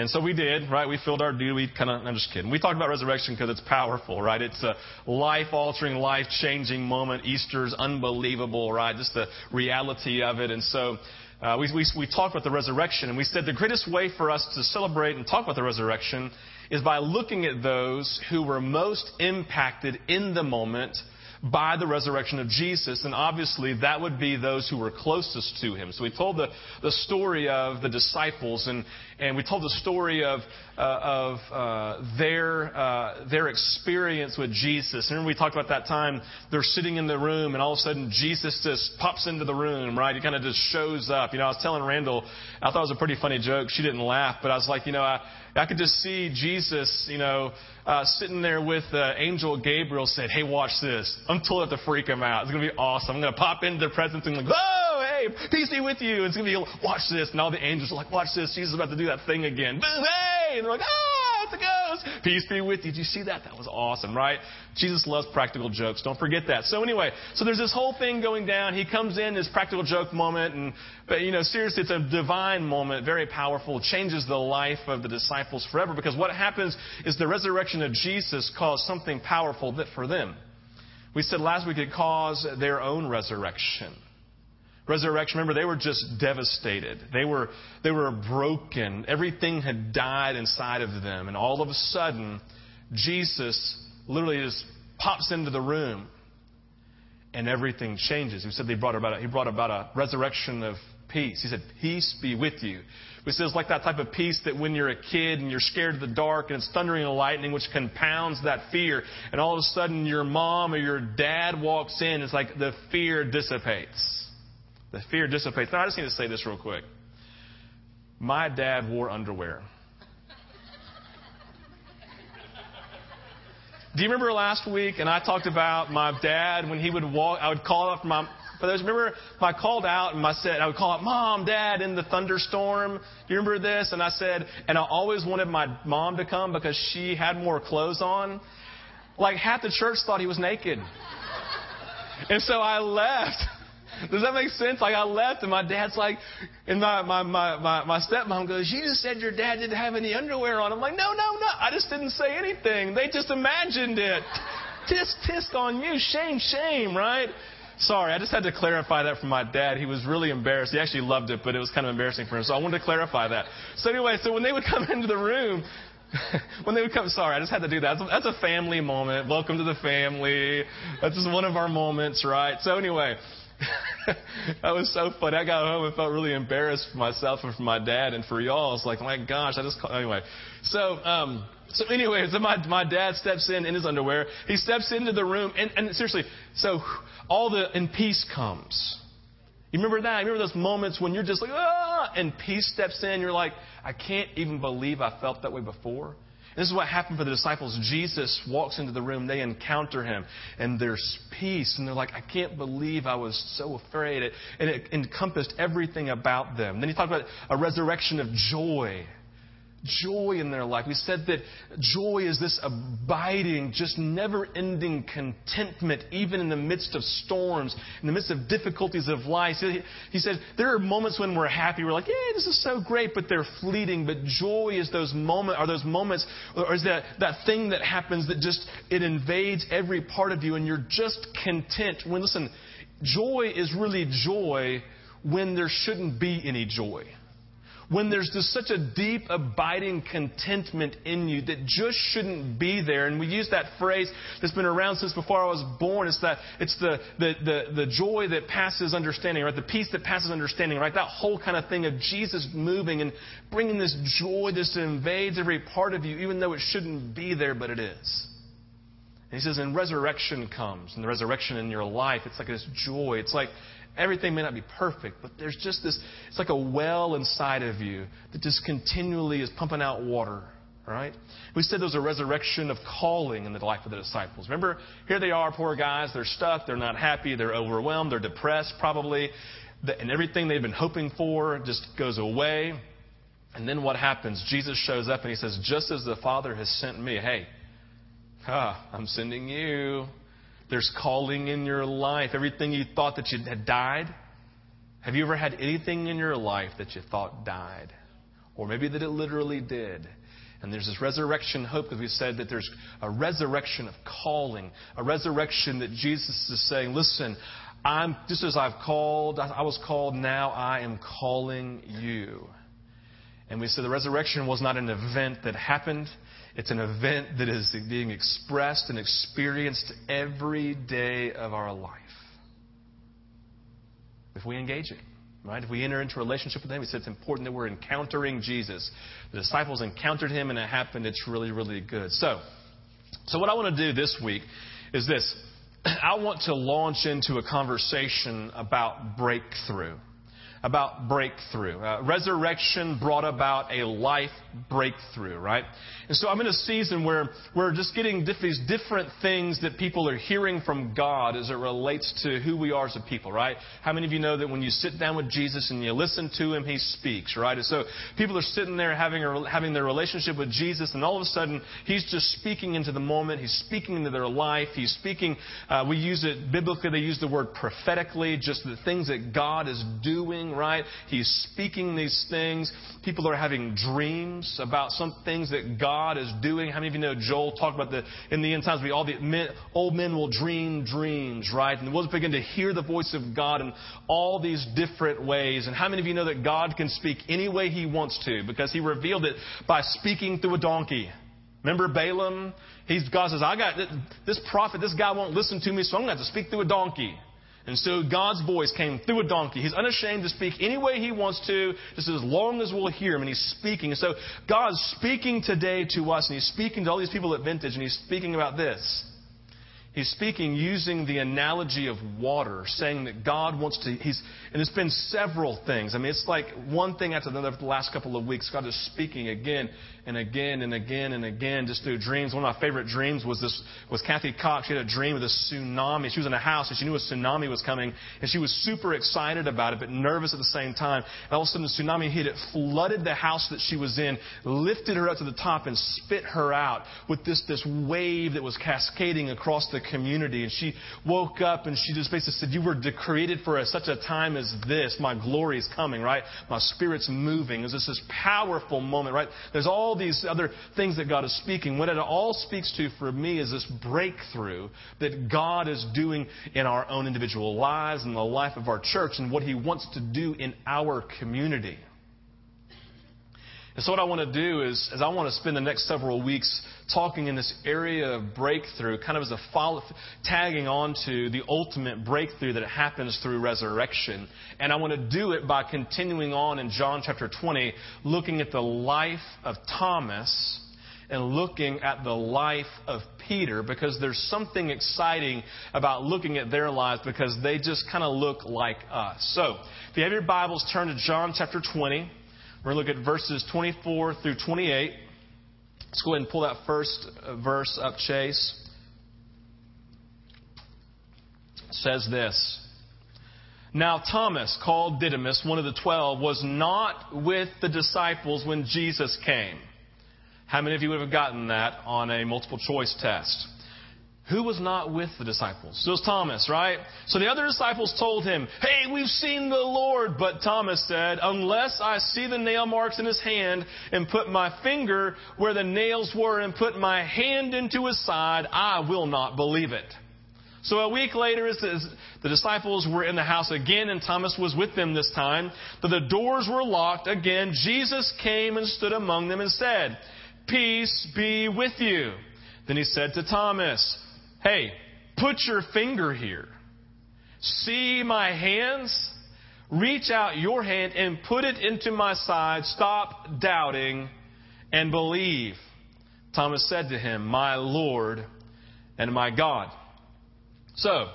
And so we did, right? We filled our duty. We kind of, I'm just kidding. We talked about resurrection because it's powerful, right? It's a life altering, life changing moment. Easter's unbelievable, right? Just the reality of it. And so, uh, we, we, we talked about the resurrection and we said the greatest way for us to celebrate and talk about the resurrection is by looking at those who were most impacted in the moment by the resurrection of Jesus. And obviously, that would be those who were closest to him. So we told the, the story of the disciples, and, and we told the story of, uh, of uh, their, uh, their experience with Jesus. And we talked about that time they're sitting in the room, and all of a sudden, Jesus just pops into the room, right? He kind of just shows up. You know, I was telling Randall, I thought it was a pretty funny joke. She didn't laugh, but I was like, you know, I, I could just see Jesus, you know, uh, sitting there with uh, Angel Gabriel said, Hey, watch this. I'm totally to freak him out. It's going to be awesome. I'm going to pop into the presence and like, Whoa, hey, peace be with you. It's going to be, watch this. And all the angels are like, Watch this. Jesus is about to do that thing again. Boom, hey. And they're like, Ah, it's a ghost. Peace be with you. Did you see that? That was awesome, right? Jesus loves practical jokes. Don't forget that. So anyway, so there's this whole thing going down. He comes in, this practical joke moment, and, but you know, seriously, it's a divine moment, very powerful, changes the life of the disciples forever because what happens is the resurrection of Jesus caused something powerful for them. We said last week it caused their own resurrection. Resurrection, remember, they were just devastated. They were, they were broken. Everything had died inside of them. And all of a sudden, Jesus literally just pops into the room and everything changes. He said they brought about a, he brought about a resurrection of peace. He said, Peace be with you. He says like that type of peace that when you're a kid and you're scared of the dark and it's thundering and lightning, which compounds that fear, and all of a sudden your mom or your dad walks in, it's like the fear dissipates. The fear dissipates. Now I just need to say this real quick. My dad wore underwear. Do you remember last week? And I talked about my dad when he would walk. I would call up my. For those, remember, I called out and I said, I would call out, Mom, Dad, in the thunderstorm. Do you remember this? And I said, and I always wanted my mom to come because she had more clothes on. Like half the church thought he was naked. And so I left. Does that make sense? Like I left and my dad's like, and my, my, my, my, my stepmom goes, you just said your dad didn't have any underwear on. I'm like, no, no, no. I just didn't say anything. They just imagined it. Tisk, tisk on you. Shame, shame, right? Sorry, I just had to clarify that for my dad. He was really embarrassed. He actually loved it, but it was kind of embarrassing for him. So I wanted to clarify that. So anyway, so when they would come into the room, when they would come, sorry, I just had to do that. That's a, that's a family moment. Welcome to the family. That's just one of our moments, right? So anyway, that was so funny. I got home and felt really embarrassed for myself and for my dad and for y'all. It's like, my gosh, I just anyway. So, um, so anyway, so my my dad steps in in his underwear. He steps into the room, and, and seriously, so all the and peace comes. You remember that? You remember those moments when you're just like, ah, and peace steps in. You're like, I can't even believe I felt that way before. This is what happened for the disciples. Jesus walks into the room, they encounter him, and there's peace. And they're like, I can't believe I was so afraid. And it encompassed everything about them. Then he talked about a resurrection of joy joy in their life. We said that joy is this abiding, just never ending contentment, even in the midst of storms, in the midst of difficulties of life. He said, There are moments when we're happy, we're like, Yeah, this is so great, but they're fleeting. But joy is those moments, are those moments, or is that, that thing that happens that just, it invades every part of you and you're just content. When, listen, joy is really joy when there shouldn't be any joy when there's just such a deep, abiding contentment in you that just shouldn't be there. And we use that phrase that's been around since before I was born. It's that it's the, the, the, the joy that passes understanding, right? The peace that passes understanding, right? That whole kind of thing of Jesus moving and bringing this joy that invades every part of you, even though it shouldn't be there, but it is. And he says, and resurrection comes, and the resurrection in your life, it's like this joy. It's like Everything may not be perfect, but there's just this, it's like a well inside of you that just continually is pumping out water. Right? We said there was a resurrection of calling in the life of the disciples. Remember, here they are, poor guys. They're stuck. They're not happy. They're overwhelmed. They're depressed, probably. And everything they've been hoping for just goes away. And then what happens? Jesus shows up and he says, Just as the Father has sent me, hey, ah, I'm sending you. There's calling in your life. Everything you thought that you had died. Have you ever had anything in your life that you thought died? Or maybe that it literally did. And there's this resurrection hope because we said that there's a resurrection of calling, a resurrection that Jesus is saying, listen, I'm just as I've called, I was called, now I am calling you. And we said the resurrection was not an event that happened. It's an event that is being expressed and experienced every day of our life. If we engage it. Right? If we enter into a relationship with Him, He said it's important that we're encountering Jesus. The disciples encountered Him and it happened. It's really, really good. So, so what I want to do this week is this. I want to launch into a conversation about breakthrough about breakthrough. Uh, resurrection brought about a life breakthrough, right? And so I'm in a season where we're just getting these different things that people are hearing from God as it relates to who we are as a people, right? How many of you know that when you sit down with Jesus and you listen to Him, He speaks, right? And so people are sitting there having, a, having their relationship with Jesus, and all of a sudden He's just speaking into the moment. He's speaking into their life. He's speaking, uh, we use it biblically, they use the word prophetically, just the things that God is doing right? He's speaking these things. People are having dreams about some things that God is doing. How many of you know Joel talked about the in the end times? We all the men, old men will dream dreams, right? And we'll begin to hear the voice of God in all these different ways. And how many of you know that God can speak any way He wants to because He revealed it by speaking through a donkey? Remember Balaam? He's, God says, I got this prophet, this guy won't listen to me, so I'm going to have to speak through a donkey. And so God's voice came through a donkey. He's unashamed to speak any way he wants to, just as long as we'll hear him. And he's speaking. And so God's speaking today to us, and he's speaking to all these people at Vintage, and he's speaking about this. He's speaking using the analogy of water, saying that God wants to, he's, and it's been several things. I mean, it's like one thing after another for the last couple of weeks. God is speaking again and again and again and again just through dreams. One of my favorite dreams was this, was Kathy Cox. She had a dream of a tsunami. She was in a house and she knew a tsunami was coming and she was super excited about it, but nervous at the same time. And all of a sudden the tsunami hit. It flooded the house that she was in, lifted her up to the top and spit her out with this, this wave that was cascading across the community. And she woke up and she just basically said, You were created for a, such a time as this. My glory is coming, right? My spirit's moving. It's just this powerful moment, right? There's all these other things that God is speaking. What it all speaks to for me is this breakthrough that God is doing in our own individual lives and the life of our church and what He wants to do in our community. And so what I want to do is, is I want to spend the next several weeks talking in this area of breakthrough, kind of as a follow, tagging on to the ultimate breakthrough that happens through resurrection. And I want to do it by continuing on in John chapter 20, looking at the life of Thomas and looking at the life of Peter because there's something exciting about looking at their lives because they just kind of look like us. So, if you have your Bibles, turn to John chapter 20. We're going to look at verses 24 through 28. Let's go ahead and pull that first uh, verse up, Chase. It says this. Now, Thomas, called Didymus, one of the twelve, was not with the disciples when Jesus came. How many of you would have gotten that on a multiple choice test? Who was not with the disciples? It was Thomas, right? So the other disciples told him, Hey, we've seen the Lord. But Thomas said, Unless I see the nail marks in his hand and put my finger where the nails were and put my hand into his side, I will not believe it. So a week later, the disciples were in the house again, and Thomas was with them this time. But the doors were locked again. Jesus came and stood among them and said, Peace be with you. Then he said to Thomas, Hey, put your finger here. See my hands? Reach out your hand and put it into my side. Stop doubting and believe. Thomas said to him, My Lord and my God. So,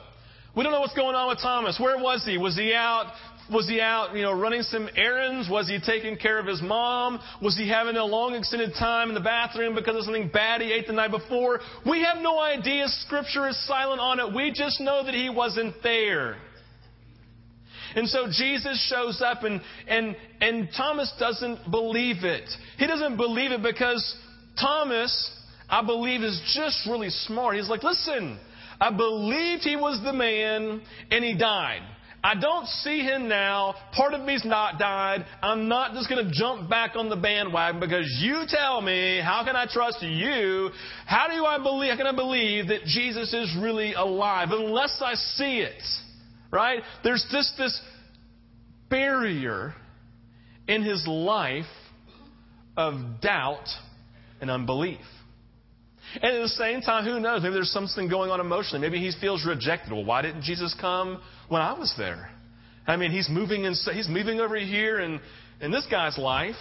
we don't know what's going on with Thomas. Where was he? Was he out was he out, you know, running some errands? Was he taking care of his mom? Was he having a long extended time in the bathroom because of something bad he ate the night before? We have no idea. Scripture is silent on it. We just know that he wasn't there. And so Jesus shows up and, and, and Thomas doesn't believe it. He doesn't believe it because Thomas, I believe, is just really smart. He's like, listen, I believed he was the man and he died. I don't see him now. Part of me's not died. I'm not just going to jump back on the bandwagon because you tell me, how can I trust you? How do I believe, how can I believe that Jesus is really alive unless I see it? Right? There's just this barrier in his life of doubt and unbelief. And at the same time, who knows? Maybe there's something going on emotionally. Maybe he feels rejected. Well, why didn't Jesus come when I was there? I mean, he's moving in, he's moving over here in, in this guy's life.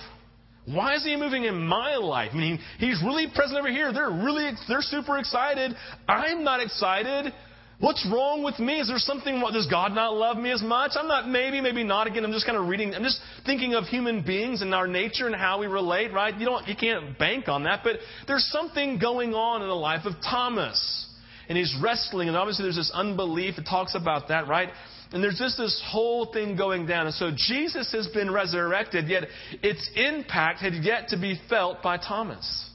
Why is he moving in my life? I mean, he's really present over here. They're really, they're super excited. I'm not excited. What's wrong with me? Is there something, does God not love me as much? I'm not, maybe, maybe not. Again, I'm just kind of reading, I'm just thinking of human beings and our nature and how we relate, right? You don't, you can't bank on that, but there's something going on in the life of Thomas. And he's wrestling, and obviously there's this unbelief. It talks about that, right? And there's just this whole thing going down. And so Jesus has been resurrected, yet its impact had yet to be felt by Thomas.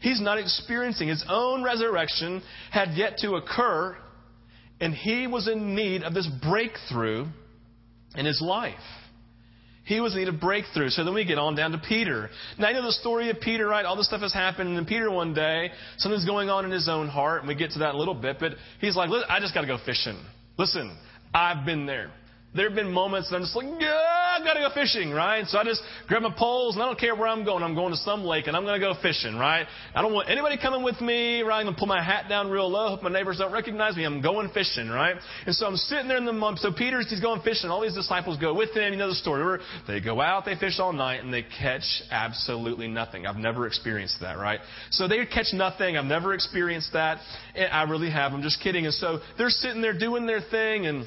He's not experiencing his own resurrection had yet to occur and he was in need of this breakthrough in his life. He was in need of breakthrough. So then we get on down to Peter. Now, you know the story of Peter, right? All this stuff has happened. And then Peter, one day, something's going on in his own heart. And we get to that a little bit. But he's like, I just got to go fishing. Listen, I've been there there have been moments that I'm just like, yeah, I've got to go fishing, right? So I just grab my poles and I don't care where I'm going. I'm going to some lake and I'm going to go fishing, right? I don't want anybody coming with me, right? I'm going to pull my hat down real low. Hope my neighbors don't recognize me. I'm going fishing, right? And so I'm sitting there in the moment. So Peter's, he's going fishing. All these disciples go with him. You know the story. They go out, they fish all night, and they catch absolutely nothing. I've never experienced that, right? So they catch nothing. I've never experienced that. And I really have. I'm just kidding. And so they're sitting there doing their thing and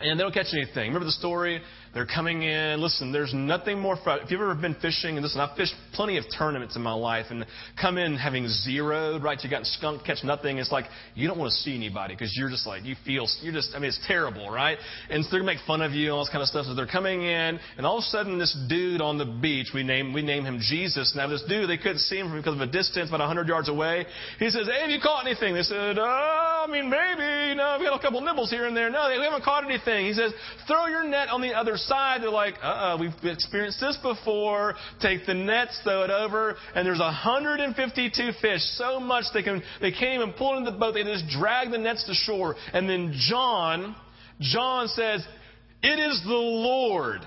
and they don't catch anything. Remember the story? They're coming in. Listen, there's nothing more fun. If you've ever been fishing, and listen, I've fished plenty of tournaments in my life, and come in having zeroed, right? You got skunked, catch nothing. It's like you don't want to see anybody because you're just like you feel you're just. I mean, it's terrible, right? And so they're gonna make fun of you and all this kind of stuff. So they're coming in, and all of a sudden, this dude on the beach, we name we name him Jesus. Now this dude, they couldn't see him because of a distance, about 100 yards away. He says, "Hey, have you caught anything?" They said, "Oh, I mean, maybe. You know, we got a couple nibbles here and there. No, we haven't caught anything." He says, "Throw your net on the other side." They're like, uh-uh, we've experienced this before. Take the nets, throw it over, and there's 152 fish. So much they can they can't even pull into the boat. They just drag the nets to shore. And then John, John says, "It is the Lord."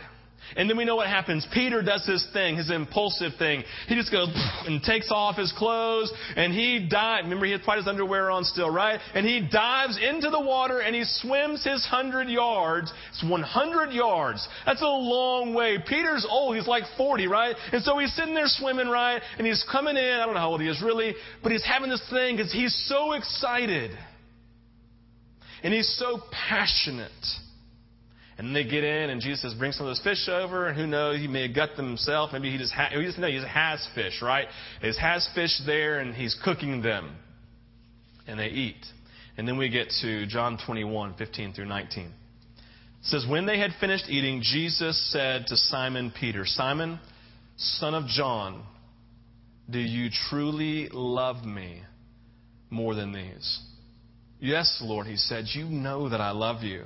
And then we know what happens. Peter does his thing, his impulsive thing. He just goes and takes off his clothes and he dives. Remember, he had quite his underwear on still, right? And he dives into the water and he swims his hundred yards. It's 100 yards. That's a long way. Peter's old. He's like 40, right? And so he's sitting there swimming, right? And he's coming in. I don't know how old he is really, but he's having this thing because he's so excited. And he's so passionate. And they get in, and Jesus says, "Bring some of those fish over." And who knows? He may have gut them himself. Maybe he just ha- he just know he just has fish, right? He has fish there, and he's cooking them, and they eat. And then we get to John 21, 15 through 19. It says, When they had finished eating, Jesus said to Simon Peter, Simon, son of John, do you truly love me more than these? Yes, Lord, he said, You know that I love you.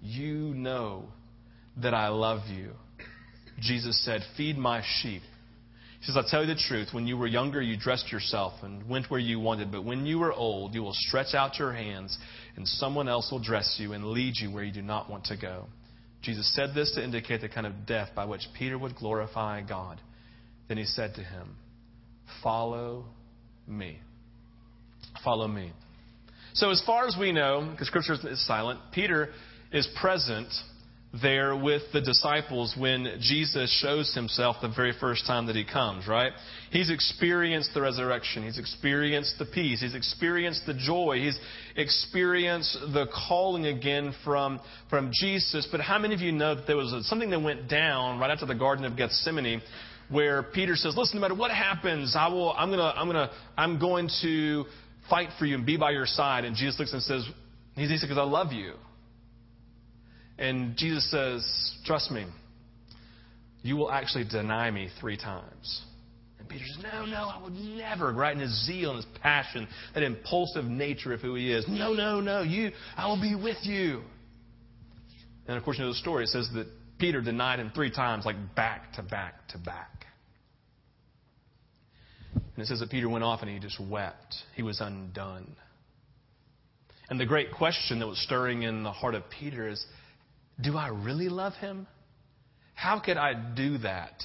You know that I love you. Jesus said, Feed my sheep. He says, I'll tell you the truth. When you were younger, you dressed yourself and went where you wanted. But when you are old, you will stretch out your hands, and someone else will dress you and lead you where you do not want to go. Jesus said this to indicate the kind of death by which Peter would glorify God. Then he said to him, Follow me. Follow me. So, as far as we know, because Scripture is silent, Peter is present there with the disciples when Jesus shows himself the very first time that he comes, right? He's experienced the resurrection. He's experienced the peace. He's experienced the joy. He's experienced the calling again from, from Jesus. But how many of you know that there was something that went down right after the Garden of Gethsemane where Peter says, listen, no matter what happens, I will, I'm gonna, I'm gonna, I'm going to fight for you and be by your side. And Jesus looks and says, he says, because I love you. And Jesus says, Trust me, you will actually deny me three times. And Peter says, No, no, I would never, right? In his zeal and his passion, that impulsive nature of who he is. No, no, no, you, I will be with you. And of course, you know the story. It says that Peter denied him three times, like back to back to back. And it says that Peter went off and he just wept. He was undone. And the great question that was stirring in the heart of Peter is do I really love him? How could I do that?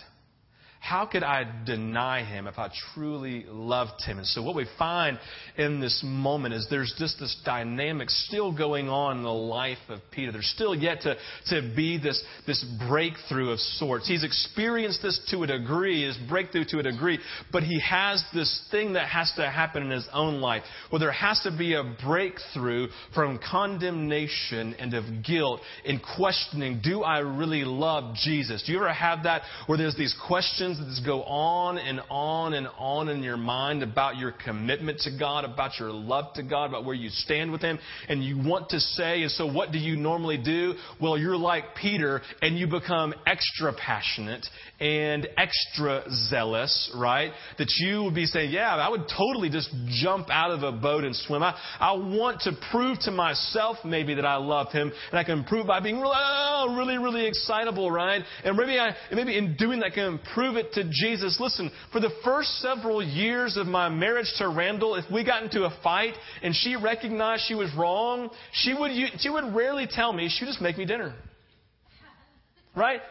How could I deny him if I truly loved him? And so, what we find in this moment is there's just this dynamic still going on in the life of Peter. There's still yet to, to be this, this breakthrough of sorts. He's experienced this to a degree, his breakthrough to a degree, but he has this thing that has to happen in his own life where there has to be a breakthrough from condemnation and of guilt in questioning, do I really love Jesus? Do you ever have that where there's these questions? That just go on and on and on in your mind about your commitment to God, about your love to God, about where you stand with Him, and you want to say, and so what do you normally do? Well, you're like Peter, and you become extra passionate and extra zealous, right? That you would be saying, yeah, I would totally just jump out of a boat and swim. I, I want to prove to myself maybe that I love Him, and I can prove by being really, oh, really, really excitable, right? And maybe I, maybe in doing that, I can prove it to Jesus. Listen, for the first several years of my marriage to Randall, if we got into a fight and she recognized she was wrong, she would, she would rarely tell me. She would just make me dinner. Right?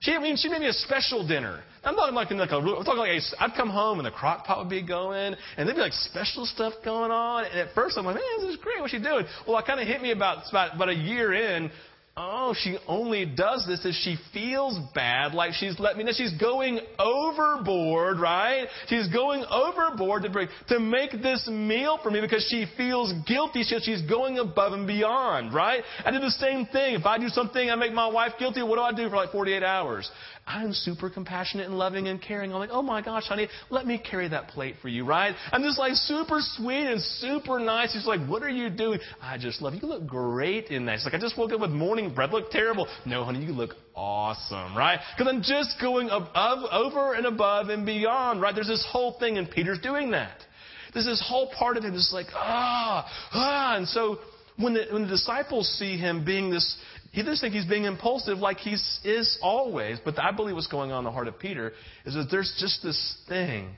She, I mean, she made me a special dinner. I'm talking like, like a, I'm talking like a, I'd come home and the crock pot would be going, and there'd be like special stuff going on. And at first I'm like, man, this is great. What's she doing? Well, it kind of hit me about, about, about a year in Oh, she only does this if she feels bad, like she's let me know she's going overboard, right? She's going overboard to bring, to make this meal for me because she feels guilty. So she's going above and beyond, right? I do the same thing. If I do something, I make my wife guilty. What do I do for like 48 hours? I'm super compassionate and loving and caring. I'm like, oh my gosh, honey, let me carry that plate for you, right? I'm just like super sweet and super nice. She's like, what are you doing? I just love you. You look great in that. She's like, I just woke up with morning bread. Look terrible. No, honey, you look awesome, right? Because I'm just going over and above and beyond, right? There's this whole thing, and Peter's doing that. There's this whole part of him that's like, ah, ah. And so when the, when the disciples see him being this he just think he's being impulsive like he is always. But I believe what's going on in the heart of Peter is that there's just this thing.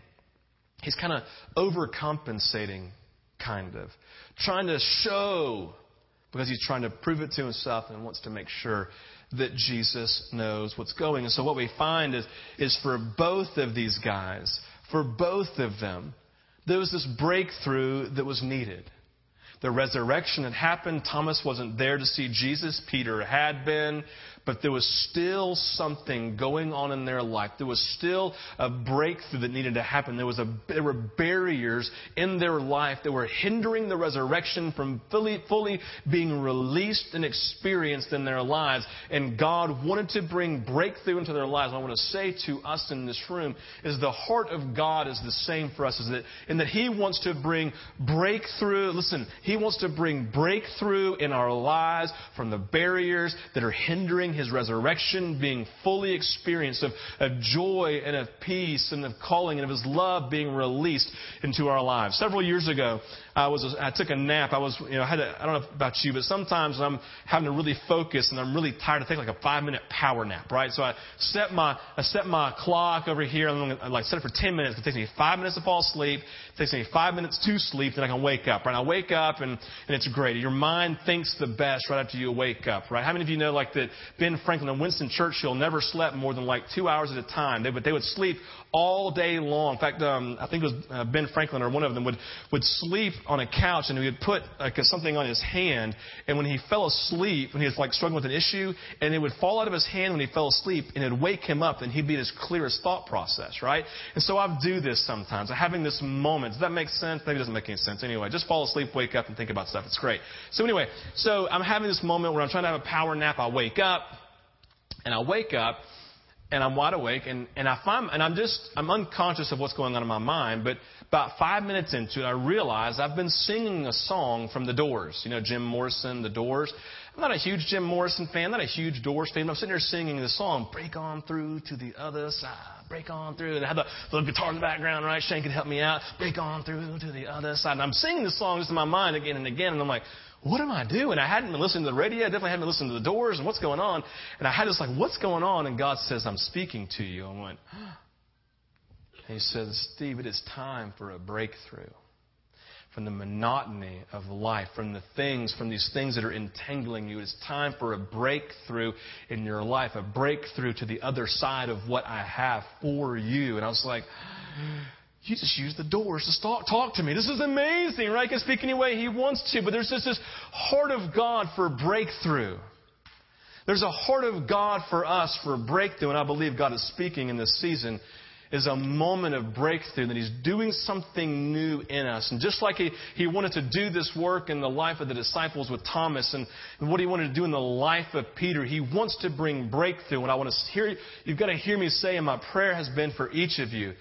He's kind of overcompensating, kind of. Trying to show, because he's trying to prove it to himself and wants to make sure that Jesus knows what's going. And so what we find is, is for both of these guys, for both of them, there was this breakthrough that was needed. The resurrection had happened. Thomas wasn't there to see Jesus. Peter had been but there was still something going on in their life. There was still a breakthrough that needed to happen. There, was a, there were barriers in their life that were hindering the resurrection from fully, fully being released and experienced in their lives. And God wanted to bring breakthrough into their lives. I want to say to us in this room is the heart of God is the same for us, is that, in that He wants to bring breakthrough. Listen, He wants to bring breakthrough in our lives from the barriers that are hindering his resurrection being fully experienced, of, of joy and of peace and of calling and of his love being released into our lives. Several years ago, I was I took a nap. I was you know I had a, I don't know about you, but sometimes I'm having to really focus and I'm really tired. I take like a five minute power nap, right? So I set my I set my clock over here and I'm gonna, like set it for ten minutes. It takes me five minutes to fall asleep. Takes me five minutes to sleep, then I can wake up. Right? I wake up and and it's great. Your mind thinks the best right after you wake up, right? How many of you know like that? Ben Franklin and Winston Churchill never slept more than like two hours at a time. They would, they would sleep all day long. In fact, um, I think it was uh, Ben Franklin or one of them would, would sleep on a couch and he would put like, something on his hand. And when he fell asleep, when he was like struggling with an issue, and it would fall out of his hand when he fell asleep and it would wake him up and he'd be in his clearest thought process, right? And so I do this sometimes. I'm having this moment. Does that make sense? Maybe it doesn't make any sense. Anyway, just fall asleep, wake up, and think about stuff. It's great. So anyway, so I'm having this moment where I'm trying to have a power nap. I wake up, and I wake up, and I'm wide awake, and, and I find, and I'm just, I'm unconscious of what's going on in my mind, but about five minutes into it, I realize I've been singing a song from The Doors. You know, Jim Morrison, The Doors. I'm not a huge Jim Morrison fan, not a huge Doors fan. I'm sitting there singing the song, Break On Through to the Other Side, Break On Through. And I had the little guitar in the background, right? Shane could help me out. Break On Through to the Other Side. And I'm singing the song just in my mind again and again, and I'm like, what am I doing? I hadn't been listening to the radio. I definitely hadn't been listening to the doors and what's going on. And I had this like, what's going on? And God says, I'm speaking to you. I went, and he says, Steve, it is time for a breakthrough from the monotony of life, from the things, from these things that are entangling you. It's time for a breakthrough in your life, a breakthrough to the other side of what I have for you. And I was like, you just use the doors to talk, talk to me. This is amazing, right? He can speak any way he wants to, but there's just this heart of God for breakthrough. There's a heart of God for us for a breakthrough, and I believe God is speaking in this season is a moment of breakthrough, that He's doing something new in us. And just like He, he wanted to do this work in the life of the disciples with Thomas and, and what He wanted to do in the life of Peter, He wants to bring breakthrough. And I want to hear, you've got to hear me say, and my prayer has been for each of you,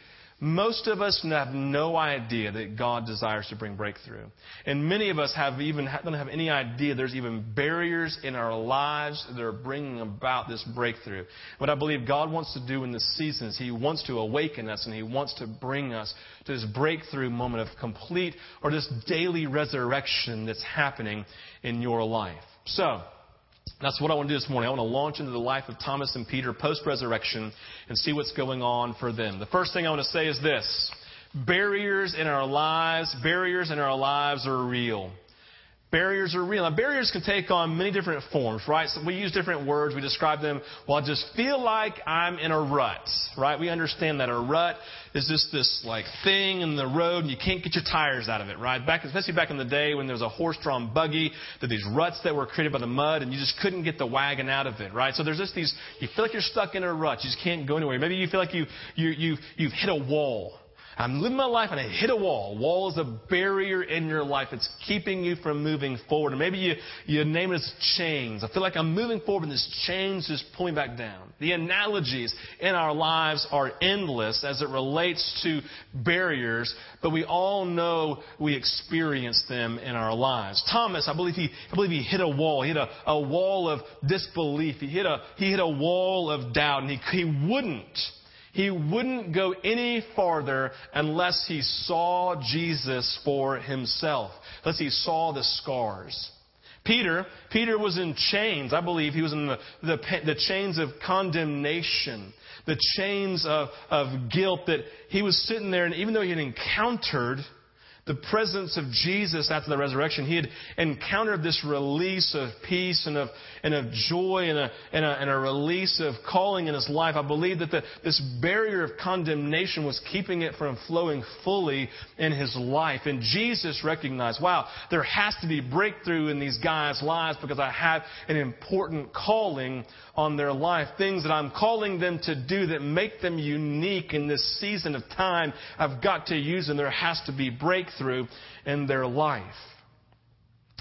most of us have no idea that God desires to bring breakthrough. And many of us have even, don't have any idea there's even barriers in our lives that are bringing about this breakthrough. What I believe God wants to do in this season is He wants to awaken us and He wants to bring us to this breakthrough moment of complete or this daily resurrection that's happening in your life. So, that's what I want to do this morning. I want to launch into the life of Thomas and Peter post resurrection and see what's going on for them. The first thing I want to say is this barriers in our lives, barriers in our lives are real. Barriers are real. Now, barriers can take on many different forms, right? So we use different words. We describe them. Well, I just feel like I'm in a rut, right? We understand that a rut is just this like thing in the road and you can't get your tires out of it, right? Back, especially back in the day when there was a horse-drawn buggy, that these ruts that were created by the mud and you just couldn't get the wagon out of it, right? So there's just these, you feel like you're stuck in a rut. You just can't go anywhere. Maybe you feel like you, you, you, you've hit a wall I'm living my life and I hit a wall. Wall is a barrier in your life. It's keeping you from moving forward. And maybe you, you name it as chains. I feel like I'm moving forward and this chains is pulling back down. The analogies in our lives are endless as it relates to barriers, but we all know we experience them in our lives. Thomas, I believe he, I believe he hit a wall. He hit a, a wall of disbelief. He hit a, he hit a wall of doubt and he, he wouldn't he wouldn't go any farther unless he saw Jesus for himself, unless he saw the scars. Peter, Peter was in chains. I believe he was in the, the, the chains of condemnation, the chains of, of guilt that he was sitting there, and even though he had encountered the presence of Jesus after the resurrection, he had encountered this release of peace and of, and of joy and a, and, a, and a release of calling in his life. I believe that the, this barrier of condemnation was keeping it from flowing fully in his life. And Jesus recognized, wow, there has to be breakthrough in these guys' lives because I have an important calling on their life. Things that I'm calling them to do that make them unique in this season of time. I've got to use and there has to be breakthrough breakthrough in their life.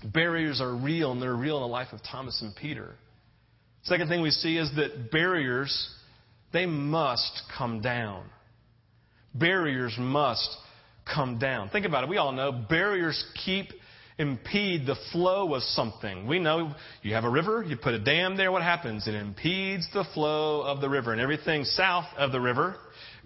Barriers are real, and they're real in the life of Thomas and Peter. Second thing we see is that barriers, they must come down. Barriers must come down. Think about it. We all know barriers keep impede the flow of something. We know you have a river, you put a dam there, what happens? It impedes the flow of the river. And everything south of the river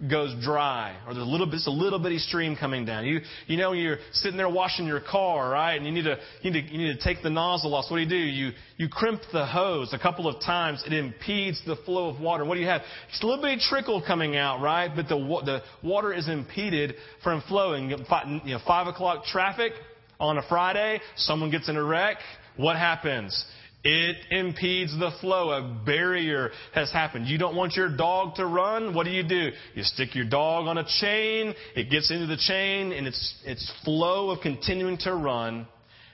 goes dry, or there's a little bit, a little bitty stream coming down. You, you know, you're sitting there washing your car, right? And you need to, you need to, you need to take the nozzle off. So what do you do? You, you crimp the hose a couple of times. It impedes the flow of water. What do you have? It's a little bitty trickle coming out, right? But the, the water is impeded from flowing. You know, five o'clock traffic on a Friday, someone gets in a wreck. What happens? It impedes the flow. A barrier has happened. You don't want your dog to run. What do you do? You stick your dog on a chain. It gets into the chain and its, its flow of continuing to run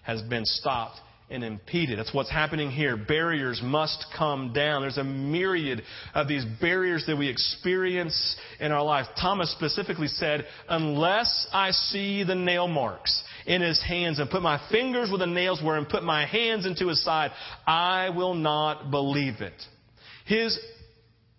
has been stopped and impeded. That's what's happening here. Barriers must come down. There's a myriad of these barriers that we experience in our life. Thomas specifically said, unless I see the nail marks in his hands and put my fingers where the nails were and put my hands into his side, I will not believe it. His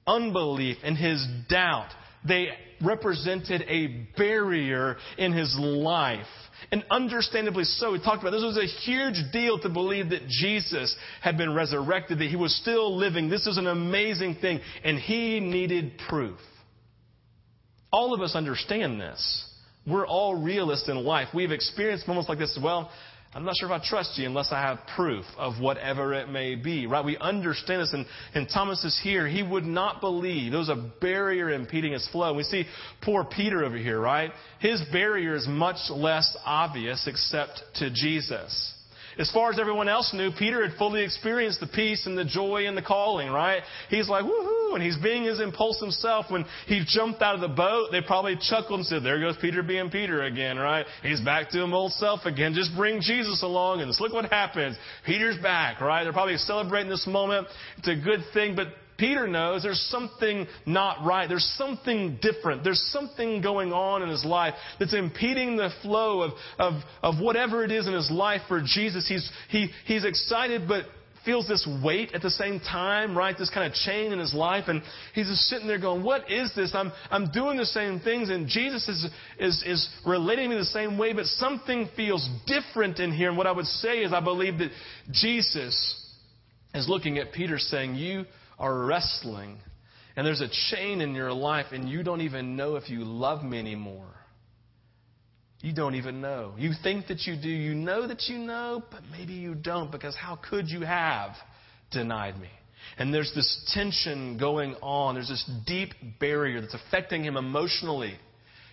unbelief and his doubt, they represented a barrier in his life. And understandably so. We talked about this was a huge deal to believe that Jesus had been resurrected, that he was still living. This is an amazing thing. And he needed proof. All of us understand this. We're all realists in life. We've experienced moments like this as well. I'm not sure if I trust you unless I have proof of whatever it may be, right? We understand this, and, and Thomas is here. He would not believe. There was a barrier impeding his flow. We see poor Peter over here, right? His barrier is much less obvious except to Jesus. As far as everyone else knew, Peter had fully experienced the peace and the joy and the calling, right? He's like, woohoo, and he's being his impulsive self. When he jumped out of the boat, they probably chuckled and said, there goes Peter being Peter again, right? He's back to him old self again. Just bring Jesus along and look what happens. Peter's back, right? They're probably celebrating this moment. It's a good thing, but Peter knows there's something not right. There's something different. There's something going on in his life that's impeding the flow of, of, of whatever it is in his life for Jesus. He's, he, he's excited, but feels this weight at the same time, right? This kind of chain in his life. And he's just sitting there going, What is this? I'm, I'm doing the same things, and Jesus is, is, is relating to me the same way, but something feels different in here. And what I would say is, I believe that Jesus is looking at Peter saying, You are wrestling and there's a chain in your life and you don't even know if you love me anymore. You don't even know. You think that you do. You know that you know, but maybe you don't because how could you have denied me? And there's this tension going on. There's this deep barrier that's affecting him emotionally.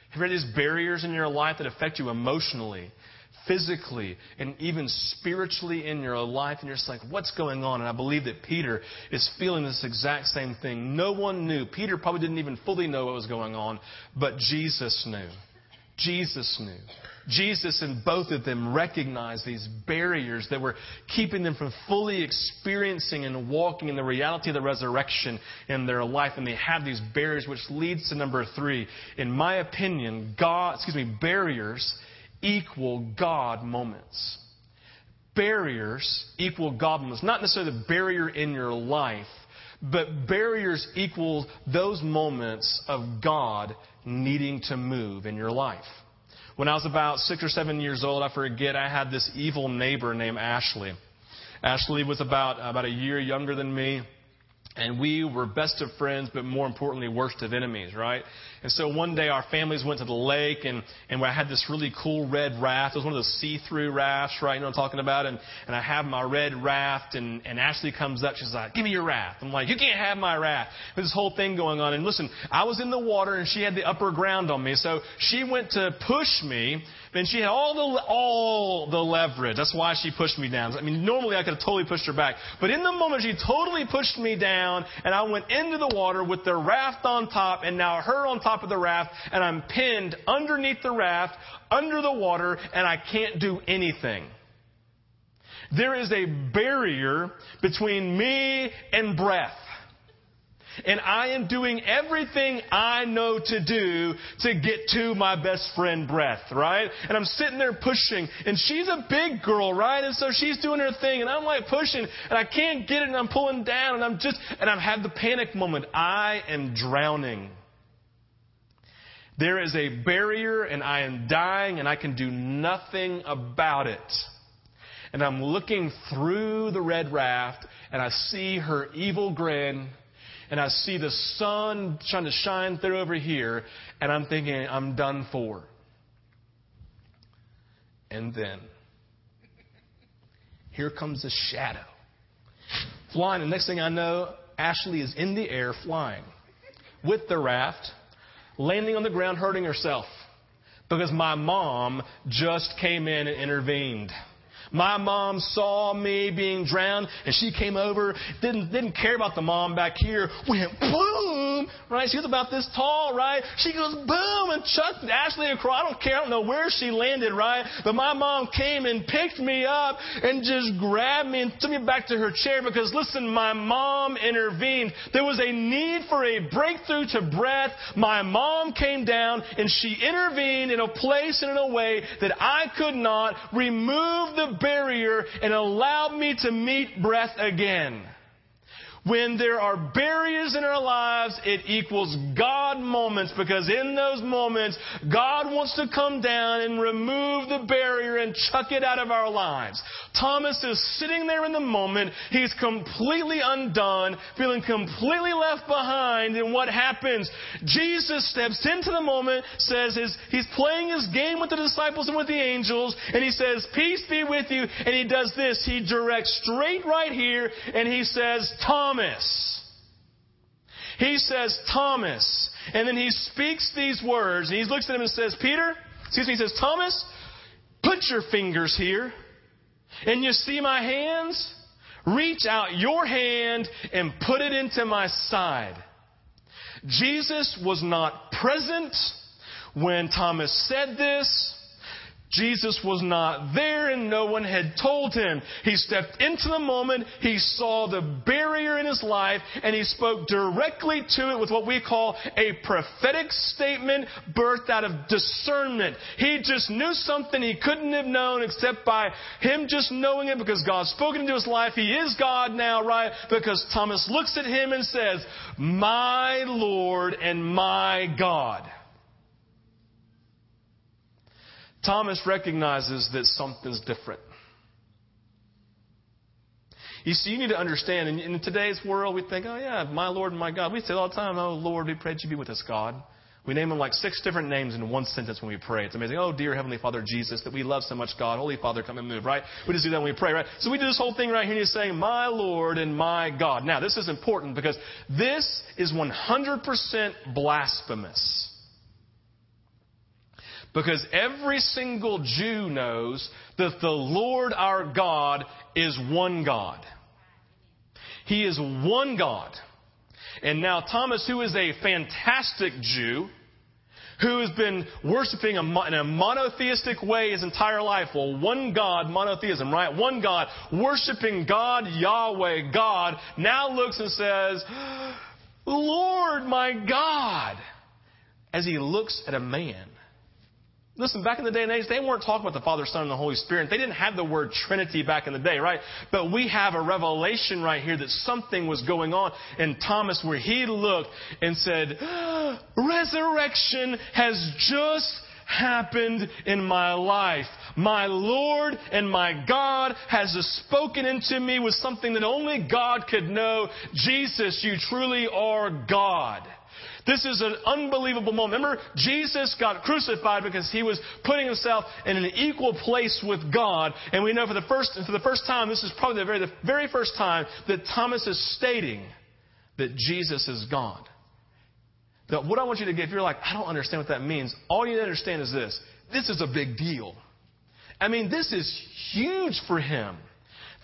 Have you read these barriers in your life that affect you emotionally? Physically and even spiritually in your life, and you're just like, what's going on? And I believe that Peter is feeling this exact same thing. No one knew. Peter probably didn't even fully know what was going on, but Jesus knew. Jesus knew. Jesus and both of them recognized these barriers that were keeping them from fully experiencing and walking in the reality of the resurrection in their life. And they have these barriers, which leads to number three. In my opinion, God, excuse me, barriers equal God moments. Barriers equal God moments. Not necessarily the barrier in your life, but barriers equal those moments of God needing to move in your life. When I was about six or seven years old, I forget, I had this evil neighbor named Ashley. Ashley was about, about a year younger than me. And we were best of friends, but more importantly, worst of enemies, right? And so one day our families went to the lake and, and I had this really cool red raft. It was one of those see-through rafts, right? You know what I'm talking about? And, and I have my red raft and, and Ashley comes up. She's like, give me your raft. I'm like, you can't have my raft. There's this whole thing going on. And listen, I was in the water and she had the upper ground on me. So she went to push me. Then she had all the, all the leverage. That's why she pushed me down. I mean, normally I could have totally pushed her back. But in the moment, she totally pushed me down and I went into the water with the raft on top and now her on top top of the raft and I'm pinned underneath the raft, under the water, and I can't do anything. There is a barrier between me and breath. And I am doing everything I know to do to get to my best friend breath, right? And I'm sitting there pushing, and she's a big girl, right? And so she's doing her thing, and I'm like pushing, and I can't get it, and I'm pulling down, and I'm just, and I've had the panic moment. I am drowning. There is a barrier and I am dying and I can do nothing about it. And I'm looking through the red raft and I see her evil grin and I see the sun trying to shine through over here and I'm thinking, I'm done for. And then here comes a shadow flying. The next thing I know, Ashley is in the air flying with the raft landing on the ground hurting herself because my mom just came in and intervened. My mom saw me being drowned and she came over, didn't, didn't care about the mom back here, went boom, right? She was about this tall, right? She goes boom and chucked Ashley across. I don't care. I don't know where she landed, right? But my mom came and picked me up and just grabbed me and took me back to her chair because listen, my mom intervened. There was a need for a breakthrough to breath. My mom came down and she intervened in a place and in a way that I could not remove the barrier and allowed me to meet breath again. When there are barriers in our lives, it equals God moments because in those moments, God wants to come down and remove the barrier and chuck it out of our lives. Thomas is sitting there in the moment. He's completely undone, feeling completely left behind. And what happens? Jesus steps into the moment, says his, he's playing his game with the disciples and with the angels, and he says, Peace be with you. And he does this. He directs straight right here, and he says, Thomas, Thomas. He says, Thomas. And then he speaks these words, and he looks at him and says, Peter, excuse me, he says, Thomas, put your fingers here. And you see my hands? Reach out your hand and put it into my side. Jesus was not present when Thomas said this. Jesus was not there and no one had told him. He stepped into the moment, he saw the barrier in his life, and he spoke directly to it with what we call a prophetic statement birthed out of discernment. He just knew something he couldn't have known except by him just knowing it because God spoke into his life. He is God now, right? Because Thomas looks at him and says, My Lord and my God. Thomas recognizes that something's different. You see, you need to understand, in, in today's world, we think, oh yeah, my Lord and my God. We say all the time, oh Lord, we pray that you be with us, God. We name him like six different names in one sentence when we pray. It's amazing. Oh, dear Heavenly Father Jesus, that we love so much God. Holy Father, come and move, right? We just do that when we pray, right? So we do this whole thing right here and he's saying, my Lord and my God. Now, this is important because this is 100% blasphemous. Because every single Jew knows that the Lord our God is one God. He is one God. And now Thomas, who is a fantastic Jew, who has been worshiping in a monotheistic way his entire life. Well, one God, monotheism, right? One God, worshiping God, Yahweh, God, now looks and says, Lord, my God, as he looks at a man Listen, back in the day and age, they weren't talking about the Father, Son, and the Holy Spirit. They didn't have the word Trinity back in the day, right? But we have a revelation right here that something was going on in Thomas where he looked and said, Resurrection has just happened in my life. My Lord and my God has spoken into me with something that only God could know. Jesus, you truly are God. This is an unbelievable moment. Remember, Jesus got crucified because he was putting himself in an equal place with God. And we know for the first, for the first time, this is probably the very, the very first time that Thomas is stating that Jesus is God. That what I want you to get, if you're like, I don't understand what that means, all you need to understand is this. This is a big deal. I mean, this is huge for him.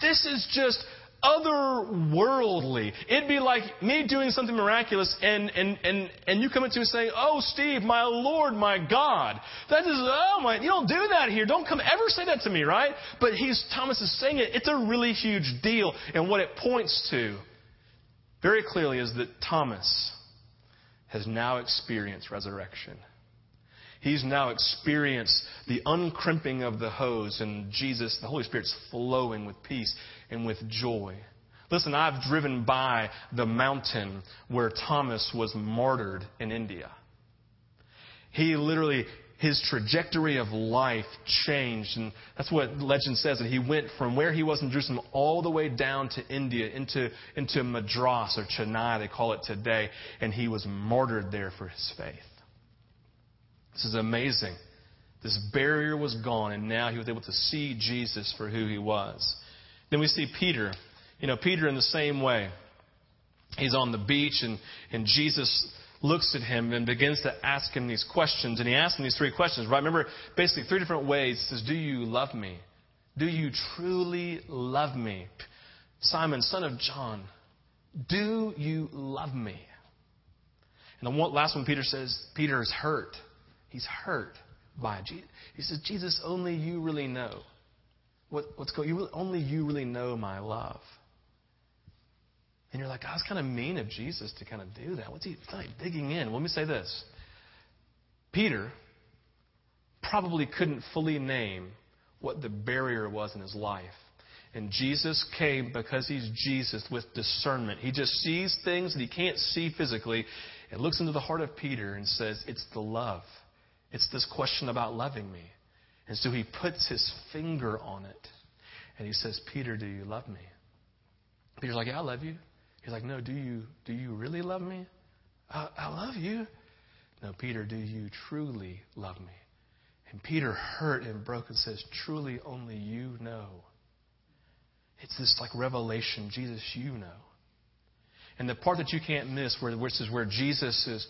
This is just otherworldly. It'd be like me doing something miraculous and, and, and, and you come into me saying, Oh, Steve, my Lord, my God. That is, oh my, you don't do that here. Don't come ever say that to me, right? But he's, Thomas is saying it. It's a really huge deal. And what it points to very clearly is that Thomas has now experienced resurrection. He's now experienced the uncrimping of the hose, and Jesus, the Holy Spirit's flowing with peace and with joy. Listen, I've driven by the mountain where Thomas was martyred in India. He literally, his trajectory of life changed. And that's what legend says that he went from where he was in Jerusalem all the way down to India, into, into Madras or Chennai, they call it today. And he was martyred there for his faith. This is amazing. This barrier was gone, and now he was able to see Jesus for who he was. Then we see Peter. You know, Peter in the same way. He's on the beach, and, and Jesus looks at him and begins to ask him these questions. And he asks him these three questions, right? Remember, basically, three different ways. He says, Do you love me? Do you truly love me? Simon, son of John, do you love me? And the last one Peter says, Peter is hurt. He's hurt by Jesus. He says, Jesus, only you really know. What, what's going you, Only you really know my love. And you're like, oh, it's kind of mean of Jesus to kind of do that. What's he like digging in? Let me say this. Peter probably couldn't fully name what the barrier was in his life. And Jesus came because he's Jesus with discernment. He just sees things that he can't see physically and looks into the heart of Peter and says, It's the love. It's this question about loving me. And so he puts his finger on it. And he says, Peter, do you love me? Peter's like, Yeah, I love you. He's like, No, do you do you really love me? I, I love you. No, Peter, do you truly love me? And Peter, hurt and broken, says, Truly only you know. It's this like revelation, Jesus, you know. And the part that you can't miss, where this is where Jesus is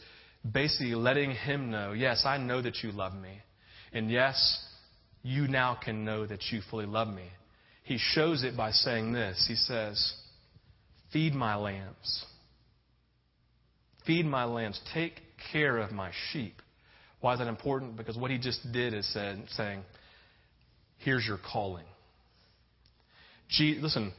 basically letting him know, yes, I know that you love me. And yes, you now can know that you fully love me. He shows it by saying this. He says, Feed my lambs. Feed my lambs. Take care of my sheep. Why is that important? Because what he just did is said, saying, Here's your calling. listen,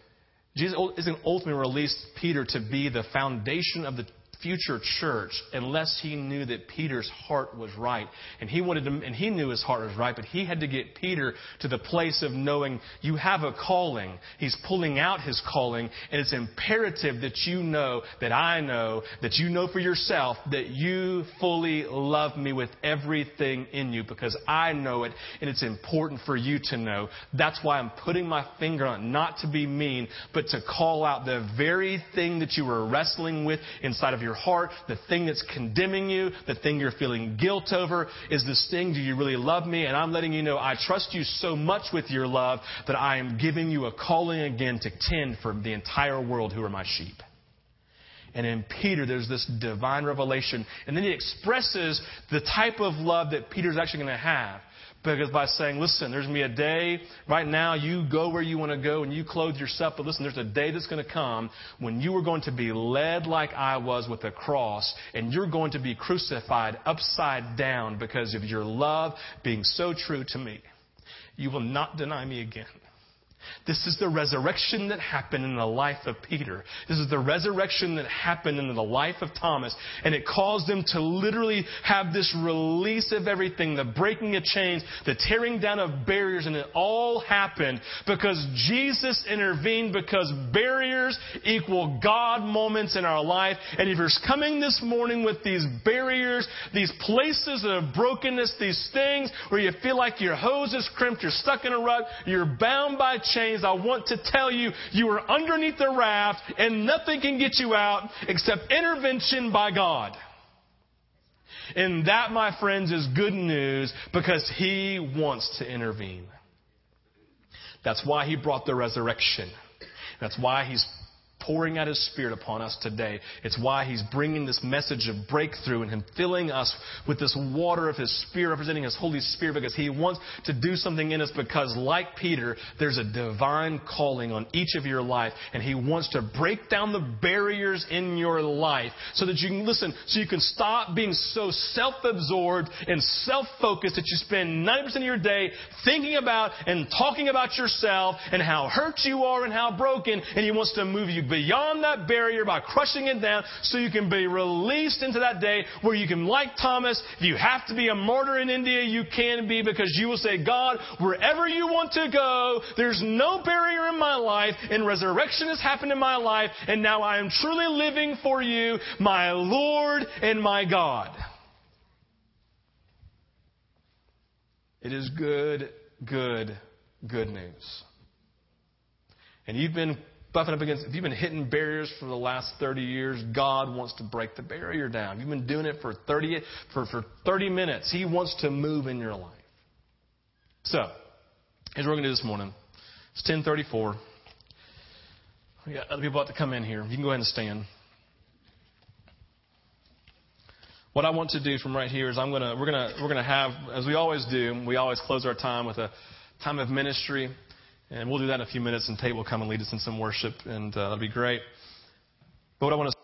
Jesus isn't ultimately released Peter to be the foundation of the future church unless he knew that Peter's heart was right. And he wanted to, and he knew his heart was right, but he had to get Peter to the place of knowing you have a calling. He's pulling out his calling, and it's imperative that you know, that I know, that you know for yourself that you fully love me with everything in you because I know it, and it's important for you to know. That's why I'm putting my finger on it, not to be mean, but to call out the very thing that you were wrestling with inside of your your heart, the thing that's condemning you, the thing you're feeling guilt over, is this thing, do you really love me? And I'm letting you know I trust you so much with your love that I am giving you a calling again to tend for the entire world who are my sheep. And in Peter, there's this divine revelation. And then he expresses the type of love that Peter's actually going to have. Because by saying, listen, there's going to be a day, right now, you go where you want to go and you clothe yourself, but listen, there's a day that's going to come when you are going to be led like I was with a cross, and you're going to be crucified upside down because of your love being so true to me. You will not deny me again. This is the resurrection that happened in the life of Peter. This is the resurrection that happened in the life of Thomas. And it caused them to literally have this release of everything, the breaking of chains, the tearing down of barriers. And it all happened because Jesus intervened because barriers equal God moments in our life. And if you're coming this morning with these barriers, these places of brokenness, these things where you feel like your hose is crimped, you're stuck in a rut, you're bound by chains, I want to tell you, you are underneath the raft and nothing can get you out except intervention by God. And that, my friends, is good news because He wants to intervene. That's why He brought the resurrection. That's why He's pouring out His Spirit upon us today. It's why He's bringing this message of breakthrough and Him filling us with this water of His Spirit, representing His Holy Spirit, because He wants to do something in us. Because, like Peter, there's a divine calling on each of your life, and He wants to break down the barriers in your life so that you can listen, so you can stop being so self absorbed and self focused that you spend 90% of your day thinking about and talking about yourself and how hurt you are and how broken, and He wants to move you beyond that barrier by crushing it down so you can be released into that day where you can, like Thomas, if you have to be a martyr in India, you can be because you will say, God, wherever you want to go, there's no barrier in my life and resurrection has happened in my life and now I am truly living for you, my Lord and my God. It is good, good, good news. And you've been buffing up against, if you've been hitting barriers for the last 30 years, God wants to break the barrier down. If you've been doing it for 30, for, for 30 minutes, He wants to move in your life. So, here's what we're going to do this morning. It's 1034. We got other people about to come in here. You can go ahead and stand. What I want to do from right here is I'm gonna we're gonna we're gonna have as we always do. We always close our time with a time of ministry. And we'll do that in a few minutes, and Tate will come and lead us in some worship, and uh, that'll be great. But what I want to